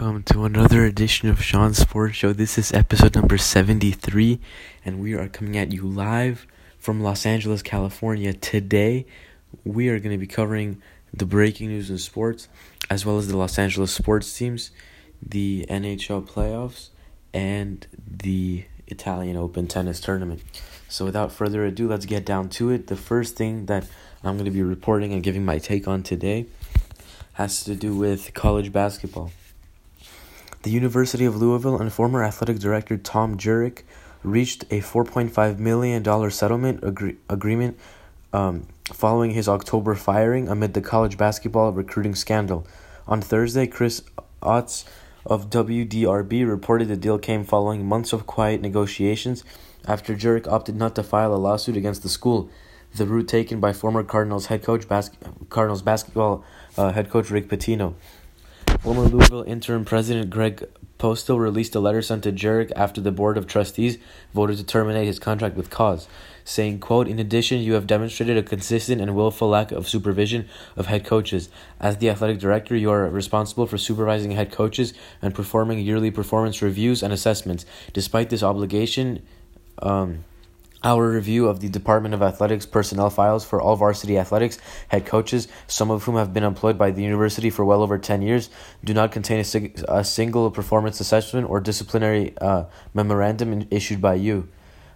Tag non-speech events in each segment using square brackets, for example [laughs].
welcome to another edition of Sean's Sports Show. This is episode number 73, and we are coming at you live from Los Angeles, California. Today, we are going to be covering the breaking news in sports, as well as the Los Angeles sports teams, the NHL playoffs, and the Italian Open tennis tournament. So, without further ado, let's get down to it. The first thing that I'm going to be reporting and giving my take on today has to do with college basketball. The University of Louisville and former athletic director Tom Jurich reached a $4.5 million settlement agree- agreement um, following his October firing amid the college basketball recruiting scandal. On Thursday, Chris Otts of WDRB reported the deal came following months of quiet negotiations after Jurich opted not to file a lawsuit against the school the route taken by former Cardinals head coach bas- Cardinals basketball uh, head coach Rick Pitino. Former Louisville interim president Greg Postel released a letter sent to Jurich after the board of trustees voted to terminate his contract with cause, saying, quote, In addition, you have demonstrated a consistent and willful lack of supervision of head coaches. As the athletic director, you are responsible for supervising head coaches and performing yearly performance reviews and assessments. Despite this obligation, um, our review of the Department of Athletics personnel files for all varsity athletics head coaches, some of whom have been employed by the university for well over 10 years, do not contain a, sig- a single performance assessment or disciplinary uh, memorandum issued by you.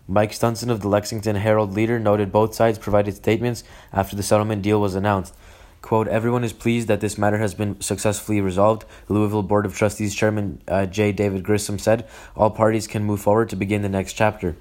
Mike Stunson of the Lexington Herald Leader noted both sides provided statements after the settlement deal was announced. Quote, everyone is pleased that this matter has been successfully resolved. Louisville Board of Trustees Chairman uh, J. David Grissom said, all parties can move forward to begin the next chapter.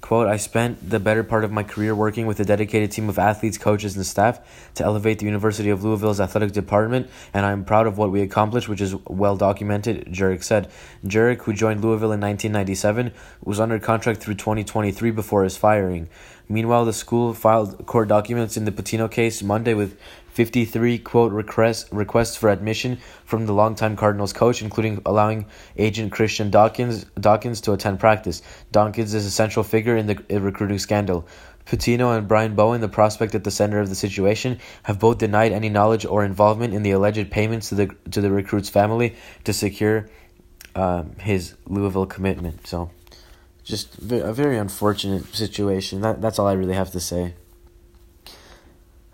Quote, I spent the better part of my career working with a dedicated team of athletes, coaches, and staff to elevate the University of Louisville's athletic department, and I am proud of what we accomplished, which is well documented, Jurich said. Jurich, who joined Louisville in 1997, was under contract through 2023 before his firing. Meanwhile, the school filed court documents in the Pitino case Monday with 53 quote requests requests for admission from the longtime Cardinals coach, including allowing agent Christian Dawkins Dawkins to attend practice. Dawkins is a central figure in the recruiting scandal. Pitino and Brian Bowen, the prospect at the center of the situation, have both denied any knowledge or involvement in the alleged payments to the to the recruit's family to secure um, his Louisville commitment. So, just a very unfortunate situation. That that's all I really have to say.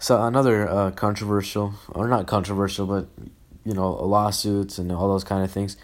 So another uh, controversial, or not controversial, but you know, lawsuits and all those kind of things,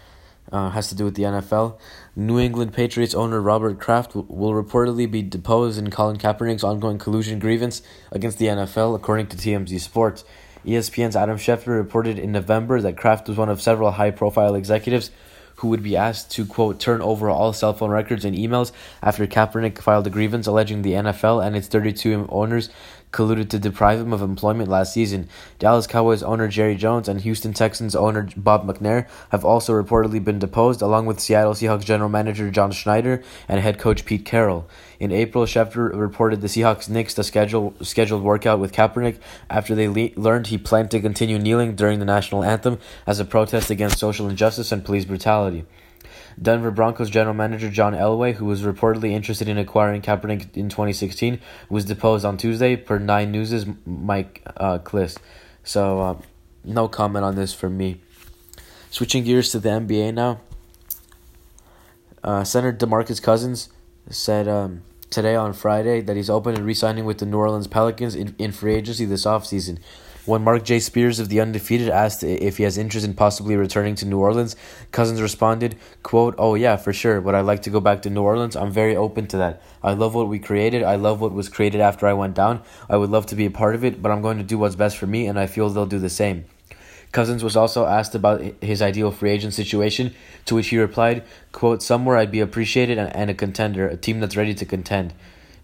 uh, has to do with the NFL. New England Patriots owner Robert Kraft will, reportedly be deposed in Colin Kaepernick's ongoing collusion grievance against the NFL, according to TMZ Sports. ESPN's Adam Schefter reported in November that Kraft was one of several high-profile executives who would be asked to quote turn over all cell phone records and emails after Kaepernick filed a grievance alleging the NFL and its 32 owners colluded to deprive him of employment last season. Dallas Cowboys owner Jerry Jones and Houston Texans owner Bob McNair have also reportedly been deposed, along with Seattle Seahawks general manager John Schneider and head coach Pete Carroll. In April, Schefter reported the Seahawks nixed a schedule, scheduled workout with Kaepernick after they le- learned he planned to continue kneeling during the national anthem as a protest against social injustice and police brutality. Denver Broncos general manager John Elway, who was reportedly interested in acquiring Kaepernick in 2016, was deposed on Tuesday per Nine News' Mike uh, Klis. So, uh, no comment on this from me. Switching gears to the NBA now. Uh, Senator DeMarcus Cousins said um, today on Friday that he's open to re-signing with the New Orleans Pelicans in, in free agency this offseason. When Mark J. Spears of The Undefeated asked if he has interest in possibly returning to New Orleans, Cousins responded, quote, Oh yeah, for sure. Would I like to go back to New Orleans? I'm very open to that. I love what we created. I love what was created after I went down. I would love to be a part of it, but I'm going to do what's best for me, and I feel they'll do the same. Cousins was also asked about his ideal free agent situation, to which he replied, quote, Somewhere I'd be appreciated and a contender, a team that's ready to contend.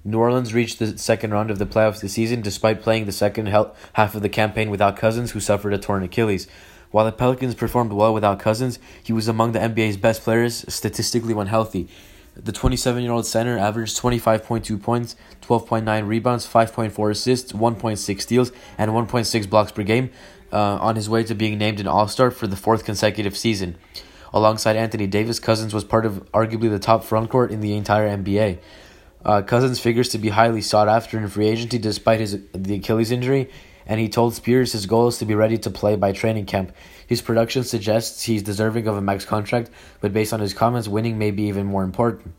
New Orleans reached the second round of the playoffs this season despite playing the second half of the campaign without Cousins, who suffered a torn Achilles. While the Pelicans performed well without Cousins, he was among the NBA's best players statistically when healthy. The 27 year old center averaged 25.2 points, 12.9 rebounds, 5.4 assists, 1.6 steals, and 1.6 blocks per game uh, on his way to being named an All Star for the fourth consecutive season. Alongside Anthony Davis, Cousins was part of arguably the top frontcourt in the entire NBA. Uh, Cousins figures to be highly sought after in free agency despite his the Achilles injury, and he told Spears his goal is to be ready to play by training camp. His production suggests he's deserving of a max contract, but based on his comments, winning may be even more important.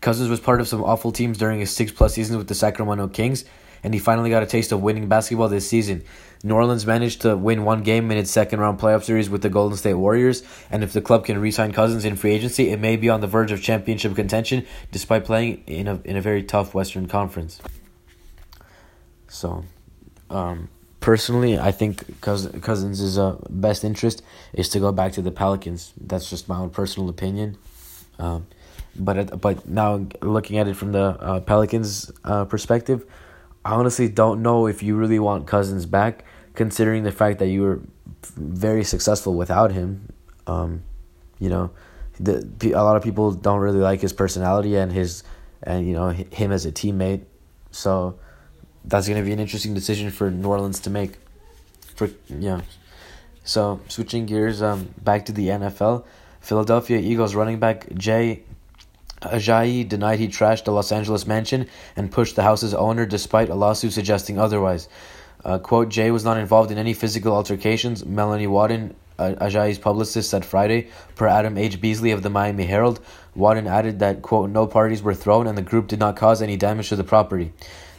Cousins was part of some awful teams during his six plus seasons with the Sacramento Kings, and he finally got a taste of winning basketball this season. New Orleans managed to win one game in its second round playoff series with the Golden State Warriors, and if the club can re sign Cousins in free agency, it may be on the verge of championship contention despite playing in a, in a very tough Western Conference. So, um, personally, I think Cousins' is, uh, best interest is to go back to the Pelicans. That's just my own personal opinion. Um, but but now looking at it from the uh, Pelicans' uh, perspective, I honestly don't know if you really want Cousins back, considering the fact that you were very successful without him. Um, you know, the a lot of people don't really like his personality and his and you know him as a teammate. So that's going to be an interesting decision for New Orleans to make. For yeah, so switching gears, um, back to the NFL. Philadelphia Eagles running back Jay Ajayi denied he trashed the Los Angeles mansion and pushed the house's owner despite a lawsuit suggesting otherwise. Uh, quote, Jay was not involved in any physical altercations, Melanie Wadden, uh, Ajayi's publicist, said Friday, per Adam H. Beasley of the Miami Herald. Wadden added that, quote, no parties were thrown and the group did not cause any damage to the property.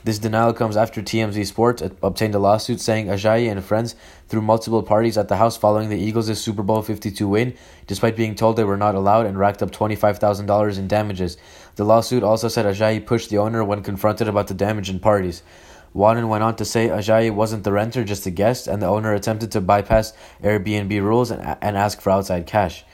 This denial comes after TMZ Sports obtained a lawsuit saying Ajayi and friends threw multiple parties at the house following the Eagles' Super Bowl 52 win, despite being told they were not allowed and racked up $25,000 in damages. The lawsuit also said Ajayi pushed the owner when confronted about the damage in parties. Wadden went on to say Ajayi wasn't the renter, just a guest, and the owner attempted to bypass Airbnb rules and, and ask for outside cash.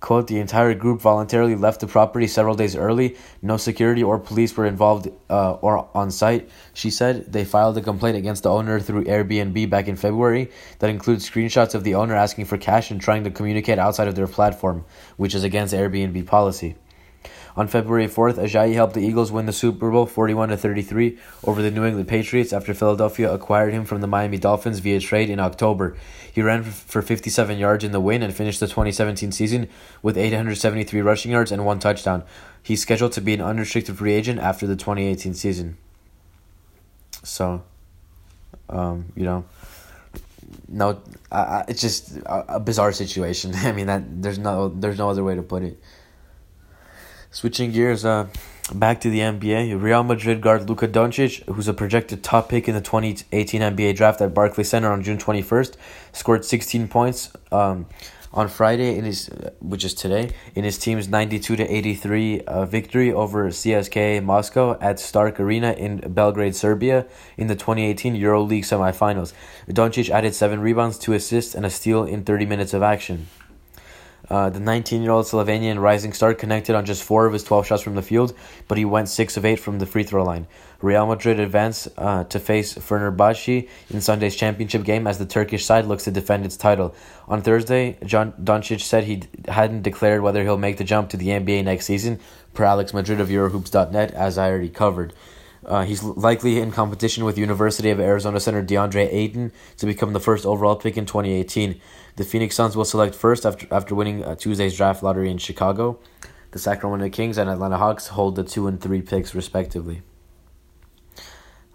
Quote, the entire group voluntarily left the property several days early. No security or police were involved uh, or on site. She said they filed a complaint against the owner through Airbnb back in February that includes screenshots of the owner asking for cash and trying to communicate outside of their platform, which is against Airbnb policy. On February 4th, Ajayi helped the Eagles win the Super Bowl 41 33 over the New England Patriots after Philadelphia acquired him from the Miami Dolphins via trade in October. He ran for 57 yards in the win and finished the 2017 season with 873 rushing yards and one touchdown. He's scheduled to be an unrestricted free agent after the 2018 season. So, um, you know, no, uh, it's just a, a bizarre situation. [laughs] I mean that there's no there's no other way to put it. Switching gears, uh, back to the NBA. Real Madrid guard Luka Doncic, who's a projected top pick in the 2018 NBA draft at Barclays Center on June 21st, scored 16 points um, on Friday in his, which is today, in his team's 92 to 83 uh, victory over CSKA Moscow at Stark Arena in Belgrade, Serbia, in the 2018 EuroLeague semifinals. Doncic added seven rebounds, two assists, and a steal in 30 minutes of action. Uh, the 19 year old Slovenian rising star connected on just four of his 12 shots from the field, but he went 6 of 8 from the free throw line. Real Madrid advance uh, to face Fenerbahce in Sunday's championship game as the Turkish side looks to defend its title. On Thursday, John Doncic said he hadn't declared whether he'll make the jump to the NBA next season, per Alex Madrid of Eurohoops.net, as I already covered. Uh, he's likely in competition with University of Arizona center DeAndre Ayton to become the first overall pick in 2018. The Phoenix Suns will select first after after winning uh, Tuesday's draft lottery in Chicago. The Sacramento Kings and Atlanta Hawks hold the two and three picks respectively.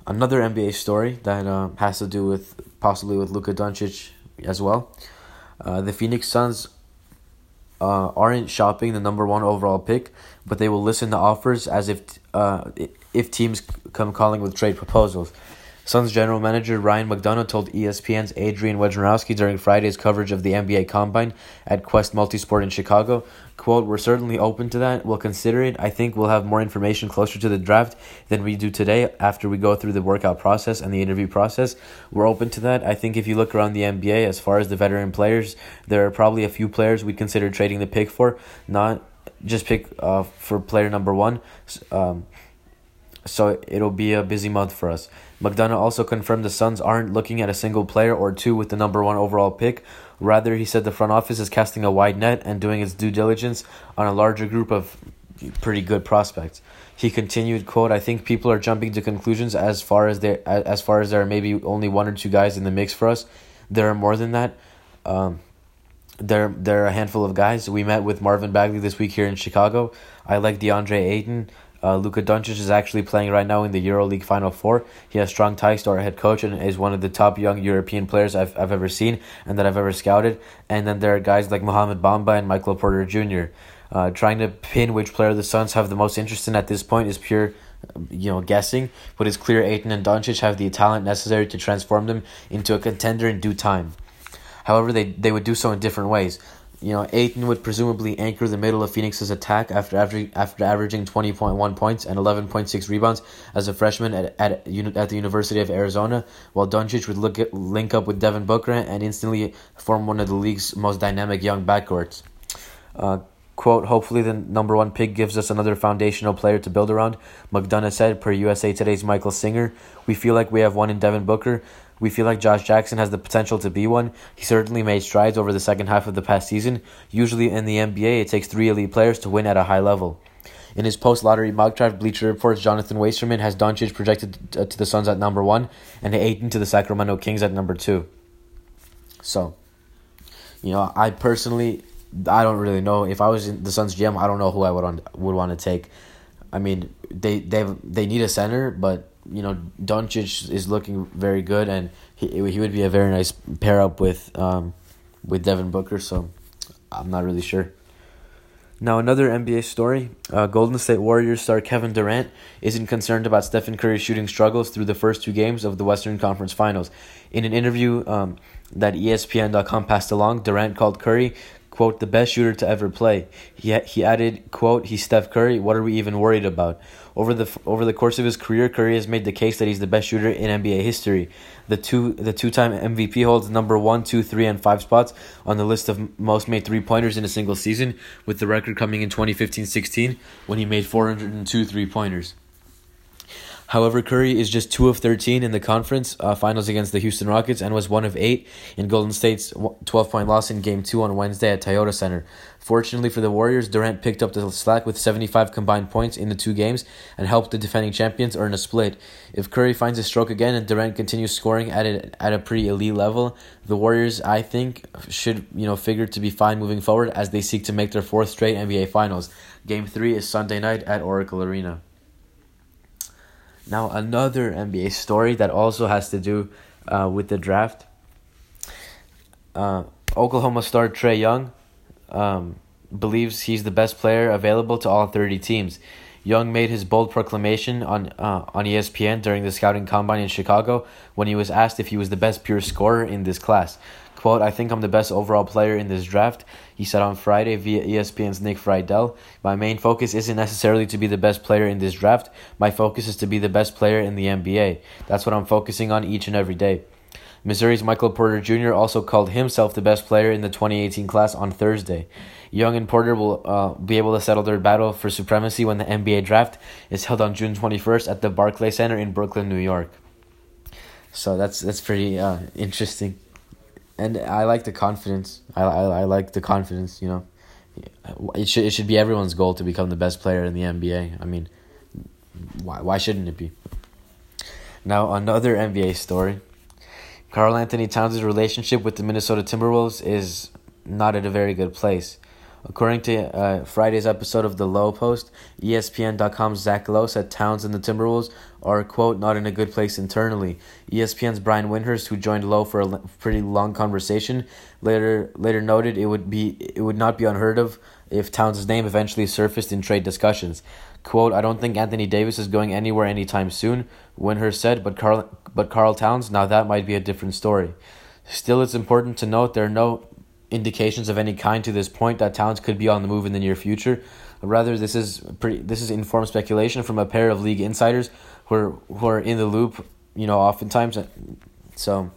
Another NBA story that uh, has to do with possibly with Luka Doncic as well. Uh, the Phoenix Suns uh, aren't shopping the number one overall pick, but they will listen to offers as if uh, if teams come calling with trade proposals. Suns general manager Ryan McDonough told ESPN's Adrian Wojnarowski during Friday's coverage of the NBA Combine at Quest Multisport in Chicago, quote, We're certainly open to that. We'll consider it. I think we'll have more information closer to the draft than we do today after we go through the workout process and the interview process. We're open to that. I think if you look around the NBA, as far as the veteran players, there are probably a few players we'd consider trading the pick for, not just pick uh, for player number one. Um, so it'll be a busy month for us. McDonough also confirmed the Suns aren't looking at a single player or two with the number one overall pick. Rather, he said the front office is casting a wide net and doing its due diligence on a larger group of pretty good prospects. He continued, "quote I think people are jumping to conclusions as far as there as far as there are maybe only one or two guys in the mix for us. There are more than that. Um, there there are a handful of guys. We met with Marvin Bagley this week here in Chicago. I like DeAndre Ayton. Uh, Luka Doncic is actually playing right now in the EuroLeague Final Four. He has strong ties to our head coach and is one of the top young European players I've, I've ever seen and that I've ever scouted. And then there are guys like Mohamed Bamba and Michael Porter Jr. Uh, trying to pin which player the Suns have the most interest in at this point is pure, you know, guessing. But it's clear Ayton and Doncic have the talent necessary to transform them into a contender in due time. However, they, they would do so in different ways you know, Ayton would presumably anchor the middle of Phoenix's attack after after, after averaging 20.1 points and 11.6 rebounds as a freshman at, at, at the University of Arizona, while Doncic would look at, link up with Devin Booker and instantly form one of the league's most dynamic young backcourts. Uh, quote, hopefully the number one pick gives us another foundational player to build around, McDonough said per USA Today's Michael Singer. We feel like we have one in Devin Booker, we feel like Josh Jackson has the potential to be one. He certainly made strides over the second half of the past season. Usually in the NBA, it takes three elite players to win at a high level. In his post lottery mock draft, Bleacher Report's Jonathan Wasserman has Doncic projected uh, to the Suns at number one and Ayton to the Sacramento Kings at number two. So, you know, I personally, I don't really know if I was in the Suns GM. I don't know who I would on, would want to take. I mean, they they they need a center, but you know, Doncic is looking very good, and he he would be a very nice pair up with um, with Devin Booker. So I'm not really sure. Now another NBA story: uh, Golden State Warriors star Kevin Durant isn't concerned about Stephen Curry's shooting struggles through the first two games of the Western Conference Finals. In an interview um, that ESPN.com passed along, Durant called Curry quote, the best shooter to ever play. He, he added, quote, he's Steph Curry. What are we even worried about? Over the over the course of his career, Curry has made the case that he's the best shooter in NBA history. The two the two time MVP holds number one, two, three, and five spots on the list of most made three pointers in a single season, with the record coming in 2015-16 when he made 402 three pointers. However, Curry is just 2 of 13 in the conference uh, finals against the Houston Rockets and was 1 of 8 in Golden State's 12 point loss in Game 2 on Wednesday at Toyota Center. Fortunately for the Warriors, Durant picked up the slack with 75 combined points in the two games and helped the defending champions earn a split. If Curry finds a stroke again and Durant continues scoring at a, at a pretty elite level, the Warriors, I think, should you know figure to be fine moving forward as they seek to make their fourth straight NBA Finals. Game 3 is Sunday night at Oracle Arena. Now, another NBA story that also has to do uh, with the draft. Uh, Oklahoma star Trae Young um, believes he's the best player available to all 30 teams. Young made his bold proclamation on uh, on ESPN during the scouting combine in Chicago when he was asked if he was the best pure scorer in this class. Quote, I think I'm the best overall player in this draft, he said on Friday via ESPN's Nick Friedell. My main focus isn't necessarily to be the best player in this draft. My focus is to be the best player in the NBA. That's what I'm focusing on each and every day. Missouri's Michael Porter Jr. also called himself the best player in the 2018 class on Thursday. Young and Porter will uh, be able to settle their battle for supremacy when the NBA draft is held on June 21st at the Barclay Center in Brooklyn, New York. So that's that's pretty uh, interesting and I like the confidence. I, I, I like the confidence. You know, it should it should be everyone's goal to become the best player in the NBA. I mean, why why shouldn't it be? Now another NBA story. Karl-Anthony Towns' relationship with the Minnesota Timberwolves is not at a very good place. According to uh, Friday's episode of The Low Post, ESPN.com's Zach Lowe said Towns and the Timberwolves are, quote, not in a good place internally. ESPN's Brian Windhorst, who joined Lowe for a pretty long conversation, later later noted it would be it would not be unheard of if Towns' name eventually surfaced in trade discussions. Quote, I don't think Anthony Davis is going anywhere anytime soon, Windhorst said, but Carl, but Karl Towns, now that might be a different story. Still, it's important to note there are no indications of any kind to this point that Towns could be on the move in the near future. Rather, this is pretty. This is informed speculation from a pair of league insiders who are who are in the loop. You know, oftentimes. So,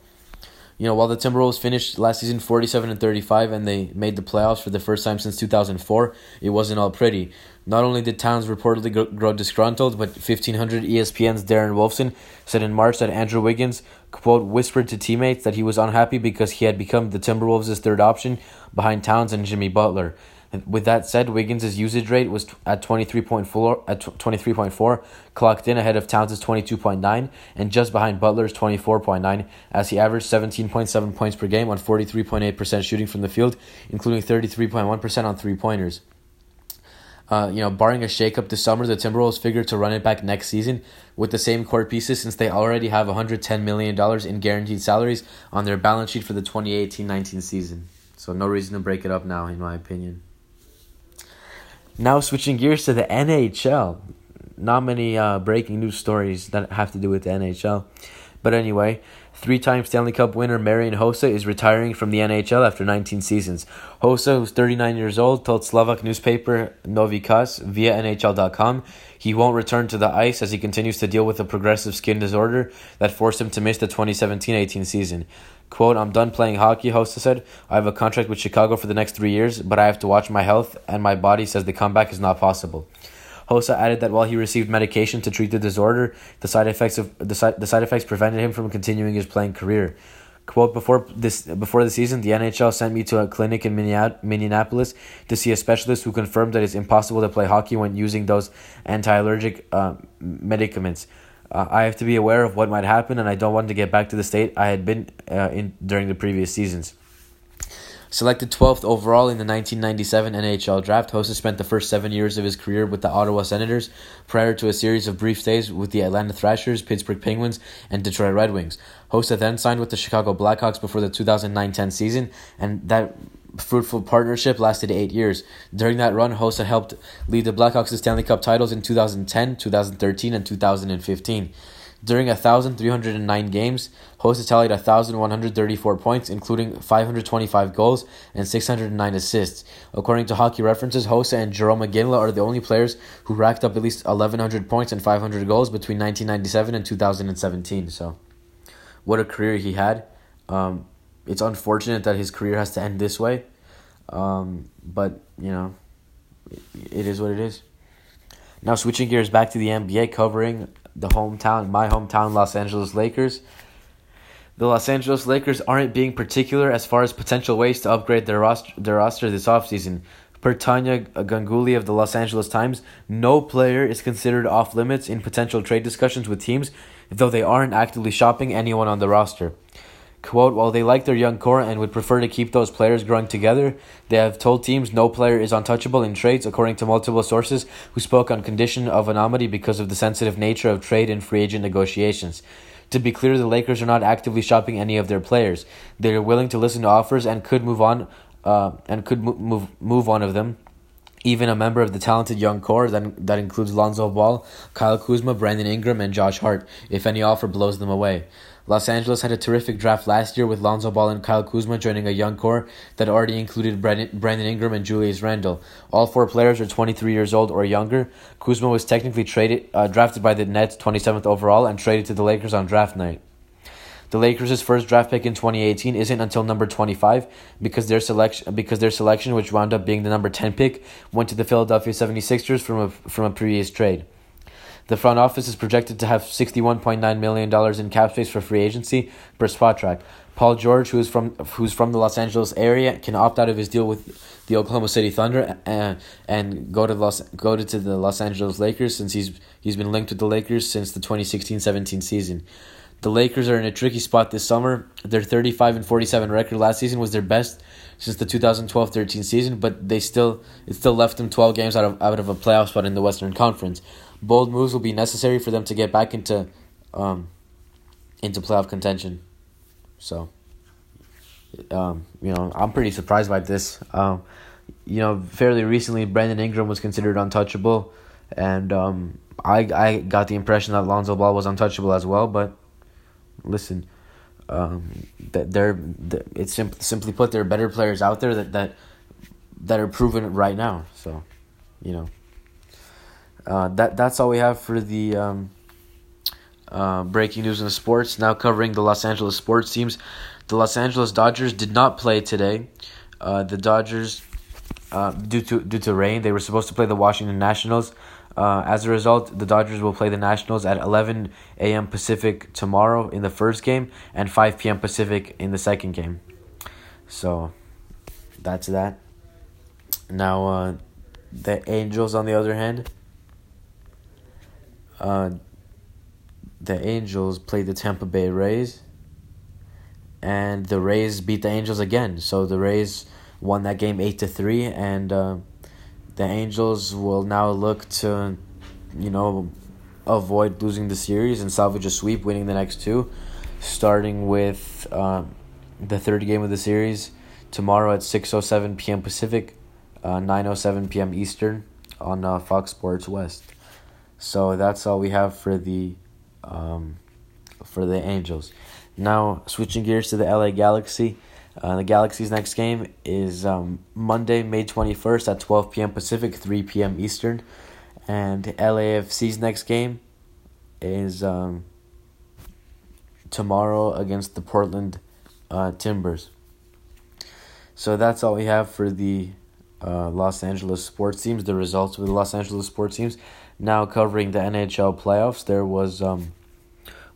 you know, while the Timberwolves finished last season forty seven and thirty five, and they made the playoffs for the first time since two thousand four, it wasn't all pretty. Not only did Towns reportedly grow disgruntled, but 1500 ESPN's Darren Wolfson said in March that Andrew Wiggins, quote, whispered to teammates that he was unhappy because he had become the Timberwolves' third option behind Towns and Jimmy Butler. With that said, Wiggins' usage rate was at 23.4, at 23.4, clocked in ahead of Towns' 22.9, and just behind Butler's 24.9, as he averaged 17.7 points per game on 43.8% shooting from the field, including 33.1% on three pointers. Uh, you know, barring a shakeup this summer, the Timberwolves figure to run it back next season with the same core pieces since they already have $110 million in guaranteed salaries on their balance sheet for the 2018 19 season. So, no reason to break it up now, in my opinion. Now, switching gears to the NHL. Not many uh, breaking news stories that have to do with the NHL. But anyway, Three time Stanley Cup winner Marian Hossa is retiring from the NHL after 19 seasons. Hossa, who's 39 years old, told Slovak newspaper Nový čas via NHL.com he won't return to the ice as he continues to deal with a progressive skin disorder that forced him to miss the 2017 18 season. Quote, I'm done playing hockey, Hossa said. I have a contract with Chicago for the next three years, but I have to watch my health, and my body says the comeback is not possible. Hossa added that while he received medication to treat the disorder, the side effects of the side, the side effects prevented him from continuing his playing career. Quote before this before the season, the NHL sent me to a clinic in Minneapolis to see a specialist who confirmed that it's impossible to play hockey when using those anti-allergic uh, medicaments. Uh, I have to be aware of what might happen, and I don't want to get back to the state I had been uh, in during the previous seasons. Selected 12th overall in the 1997 NHL draft, Hossa spent the first seven years of his career with the Ottawa Senators prior to a series of brief stays with the Atlanta Thrashers, Pittsburgh Penguins, and Detroit Red Wings. Hossa then signed with the Chicago Blackhawks before the 2009 10 season, and that fruitful partnership lasted eight years. During that run, Hossa helped lead the Blackhawks to Stanley Cup titles in 2010, 2013, and 2015. During 1,309 games, Hossa tallied 1,134 points, including 525 goals and 609 assists. According to Hockey References, Hossa and Jarome Iginla are the only players who racked up at least 1,100 points and 500 goals between 1997 and 2017. So, what a career he had. Um, it's unfortunate that his career has to end this way, um, but, you know, it is what it is. Now, switching gears back to the NBA, covering the hometown, my hometown, Los Angeles Lakers. The Los Angeles Lakers aren't being particular as far as potential ways to upgrade their roster, their roster this offseason. Per Tania Ganguli of the Los Angeles Times, no player is considered off limits in potential trade discussions with teams, though they aren't actively shopping anyone on the roster. Quote, while they like their young core and would prefer to keep those players growing together, they have told teams no player is untouchable in trades, according to multiple sources who spoke on condition of anonymity because of the sensitive nature of trade and free agent negotiations. To be clear, the Lakers are not actively shopping any of their players. They are willing to listen to offers and could move on, uh, and could move move one of them even a member of the talented young core that, that includes Lonzo Ball, Kyle Kuzma, Brandon Ingram, and Josh Hart, if any offer blows them away. Los Angeles had a terrific draft last year with Lonzo Ball and Kyle Kuzma joining a young core that already included Brandon Ingram and Julius Randle. All four players are 23 years old or younger. Kuzma was technically traded, uh, drafted by the Nets 27th overall and traded to the Lakers on draft night. The Lakers' first draft pick in 2018 isn't until number 25 because their selection because their selection which wound up being the number 10 pick went to the Philadelphia 76ers from a from a previous trade. The front office is projected to have $61.9 million in cap space for free agency per Spotrac. Paul George, who is from who's from the Los Angeles area, can opt out of his deal with the Oklahoma City Thunder and and go to Los go to the Los Angeles Lakers since he's he's been linked with the Lakers since the 2016-17 season. The Lakers are in a tricky spot this summer. Their 35 and 47 record last season was their best since the 2012-13 season, but they still it still left them 12 games out of out of a playoff spot in the Western Conference bold moves will be necessary for them to get back into um, into playoff contention. So, um, you know, I'm pretty surprised by this. Um, you know, fairly recently, Brandon Ingram was considered untouchable, and um, I I got the impression that Lonzo Ball was untouchable as well. But listen, um, that they're, it's simply simply put, there are better players out there that that that are proven right now. So, you know uh, that that's all we have for the um, uh, breaking news in the sports. Now covering the Los Angeles sports teams. The Los Angeles Dodgers did not play today. Uh, the Dodgers, uh, due to due to rain, they were supposed to play the Washington Nationals. Uh, as a result, the Dodgers will play the Nationals at 11 a.m. Pacific tomorrow in the first game and 5 p.m. Pacific in the second game. So, that's that. Now, uh, the Angels, on the other hand, uh, the Angels played the Tampa Bay Rays, and the Rays beat the Angels again. So the Rays won that game eight to three, and uh, the Angels will now look to, you know, avoid losing the series and salvage a sweep, winning the next two, starting with uh, the third game of the series tomorrow at 6.07 p.m. Pacific, uh, 9.07 p.m. Eastern on uh, Fox Sports West. So that's all we have for the um, for the Angels. Now switching gears to the LA Galaxy. Uh, the Galaxy's next game is um, Monday, May 21st at 12 p.m. Pacific, 3 p.m. Eastern. And LAFC's next game is um, tomorrow against the Portland uh, Timbers. So that's all we have for the uh, Los Angeles sports teams, the results of the Los Angeles sports teams. Now covering the NHL playoffs, there was um,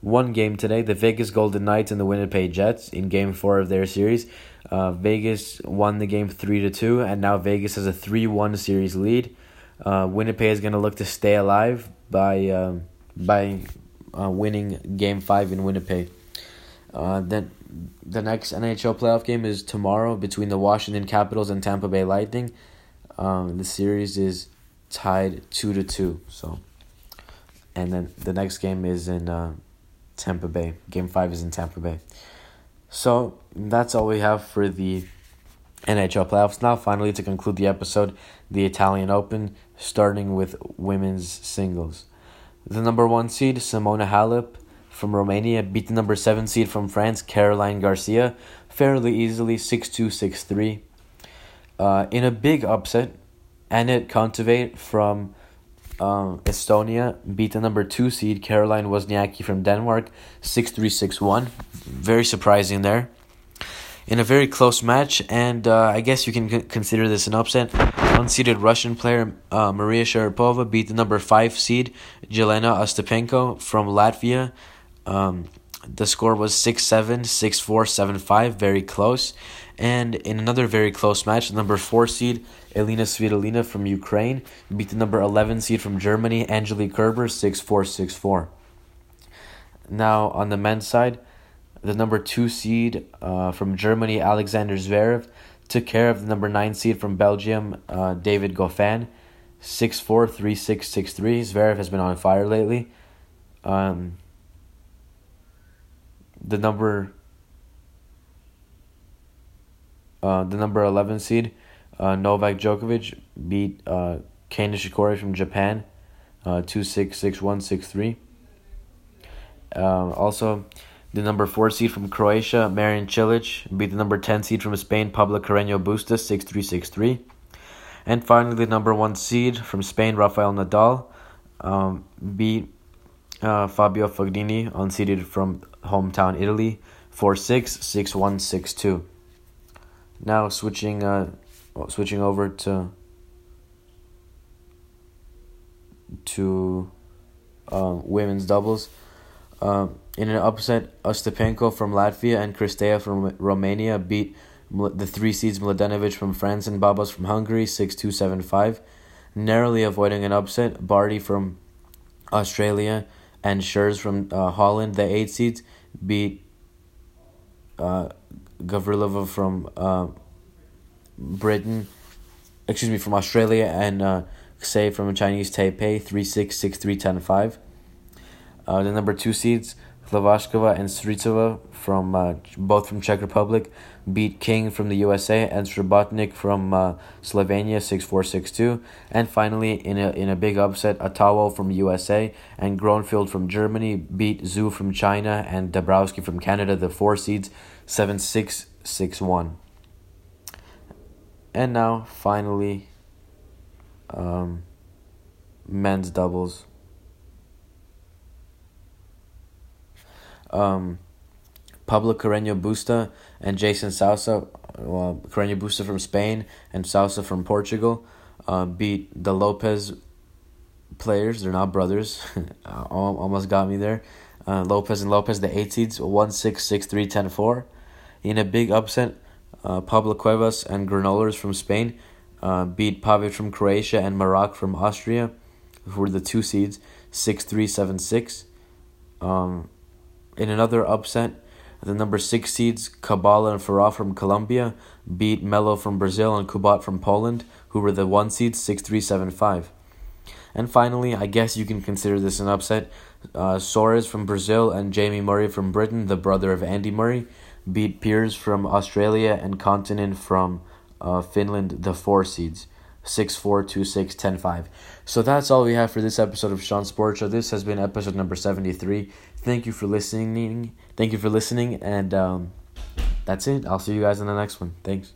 one game today. The Vegas Golden Knights and the Winnipeg Jets in Game Four of their series. Uh, Vegas won the game three to two, and now Vegas has a three one series lead. Uh, Winnipeg is going to look to stay alive by um, by uh, winning Game Five in Winnipeg. Uh, then the next NHL playoff game is tomorrow between the Washington Capitals and Tampa Bay Lightning. Um, the series is tied two to two. So, and then the next game is in uh, Tampa Bay. Game five is in Tampa Bay. So that's all we have for the NHL playoffs. Now, finally, to conclude the episode, the Italian Open, starting with women's singles. The number one seed, Simona Halep from Romania, beat the number seven seed from France, Caroline Garcia, fairly easily 6 2 6 3. Uh, in a big upset, Anett Kontaveit from um, Estonia beat the number two seed Caroline Wozniacki from Denmark 6 3 6 1. Very surprising there. In a very close match, and uh, I guess you can c- consider this an upset. Unseeded Russian player uh, Maria Sharapova beat the number five seed Jelena Ostapenko from Latvia. Um, the score was 6 7, 6 4, 7 5, very close. And in another very close match, the number 4 seed Elina Svitolina from Ukraine beat the number 11 seed from Germany, Angelique Kerber, 6 4 6 4. Now, on the men's side, the number 2 seed uh, from Germany, Alexander Zverev, took care of the number 9 seed from Belgium, uh, David Goffin, 6 4 3 6 6 3. Zverev has been on fire lately. Um, the number uh, the number 11 seed uh, Novak Djokovic beat uh, Kei Nishikori from Japan uh, 2-6, Uh, also, the number 4 seed from Croatia, Marin Cilic, beat the number 10 seed from Spain, Pablo Carreño Busta 6-3, And finally, the number 1 seed from Spain, Rafael Nadal, um, beat uh, Fabio Fognini, unseeded from hometown Italy, 4 6, 6 1, 6 2. Now switching uh, switching over to to uh, women's doubles. Uh, in an upset, Ostapenko from Latvia and Cirstea from Romania beat the three seeds Mladenovic from France and Babos from Hungary 6 2 7 5. Narrowly avoiding an upset, Barty from Australia and Schuurs from uh, Holland, the eight seeds, beat uh, Gavrilova from uh, Britain, excuse me, from Australia, and uh, from Chinese Taipei, 3 6, 6 3, 10 5. Uh, the number two seeds, Hlavackova and Strycova from uh, both from Czech Republic beat King from the USA and Srebotnik from uh, Slovenia six four six two and finally in a in a big upset Atawo from USA and Groenefeld from Germany beat Zhu from China and Dabrowski from Canada the four seeds seven six six one. And now finally um, men's doubles um, Pablo Carreño Busta and Jason Sousa, well, Carreño Busta from Spain and Sousa from Portugal, uh, beat the Lopez players. They're not brothers. [laughs] Almost got me there. Uh, Lopez and Lopez, the eight seeds, 1 6, 6 3, 10 4. In a big upset, uh, Pablo Cuevas and Granollers from Spain uh, beat Pavic from Croatia and Marach from Austria, who were the two seeds, 6 3, 7 6. Um, in another upset, The number six seeds, Kabala and Farah from Colombia, beat Melo from Brazil and Kubot from Poland, who were the one seeds, 6 3 7 5. And finally, I guess you can consider this an upset. Uh, Soares from Brazil and Jamie Murray from Britain, the brother of Andy Murray, beat Peers from Australia and Kontinen from uh, Finland, the four seeds. 6 4 2 6 10 5. So that's all we have for this episode of Sean Sports Show. This has been episode number 73. Thank you for listening. Thank you for listening. And um, that's it. I'll see you guys in the next one. Thanks.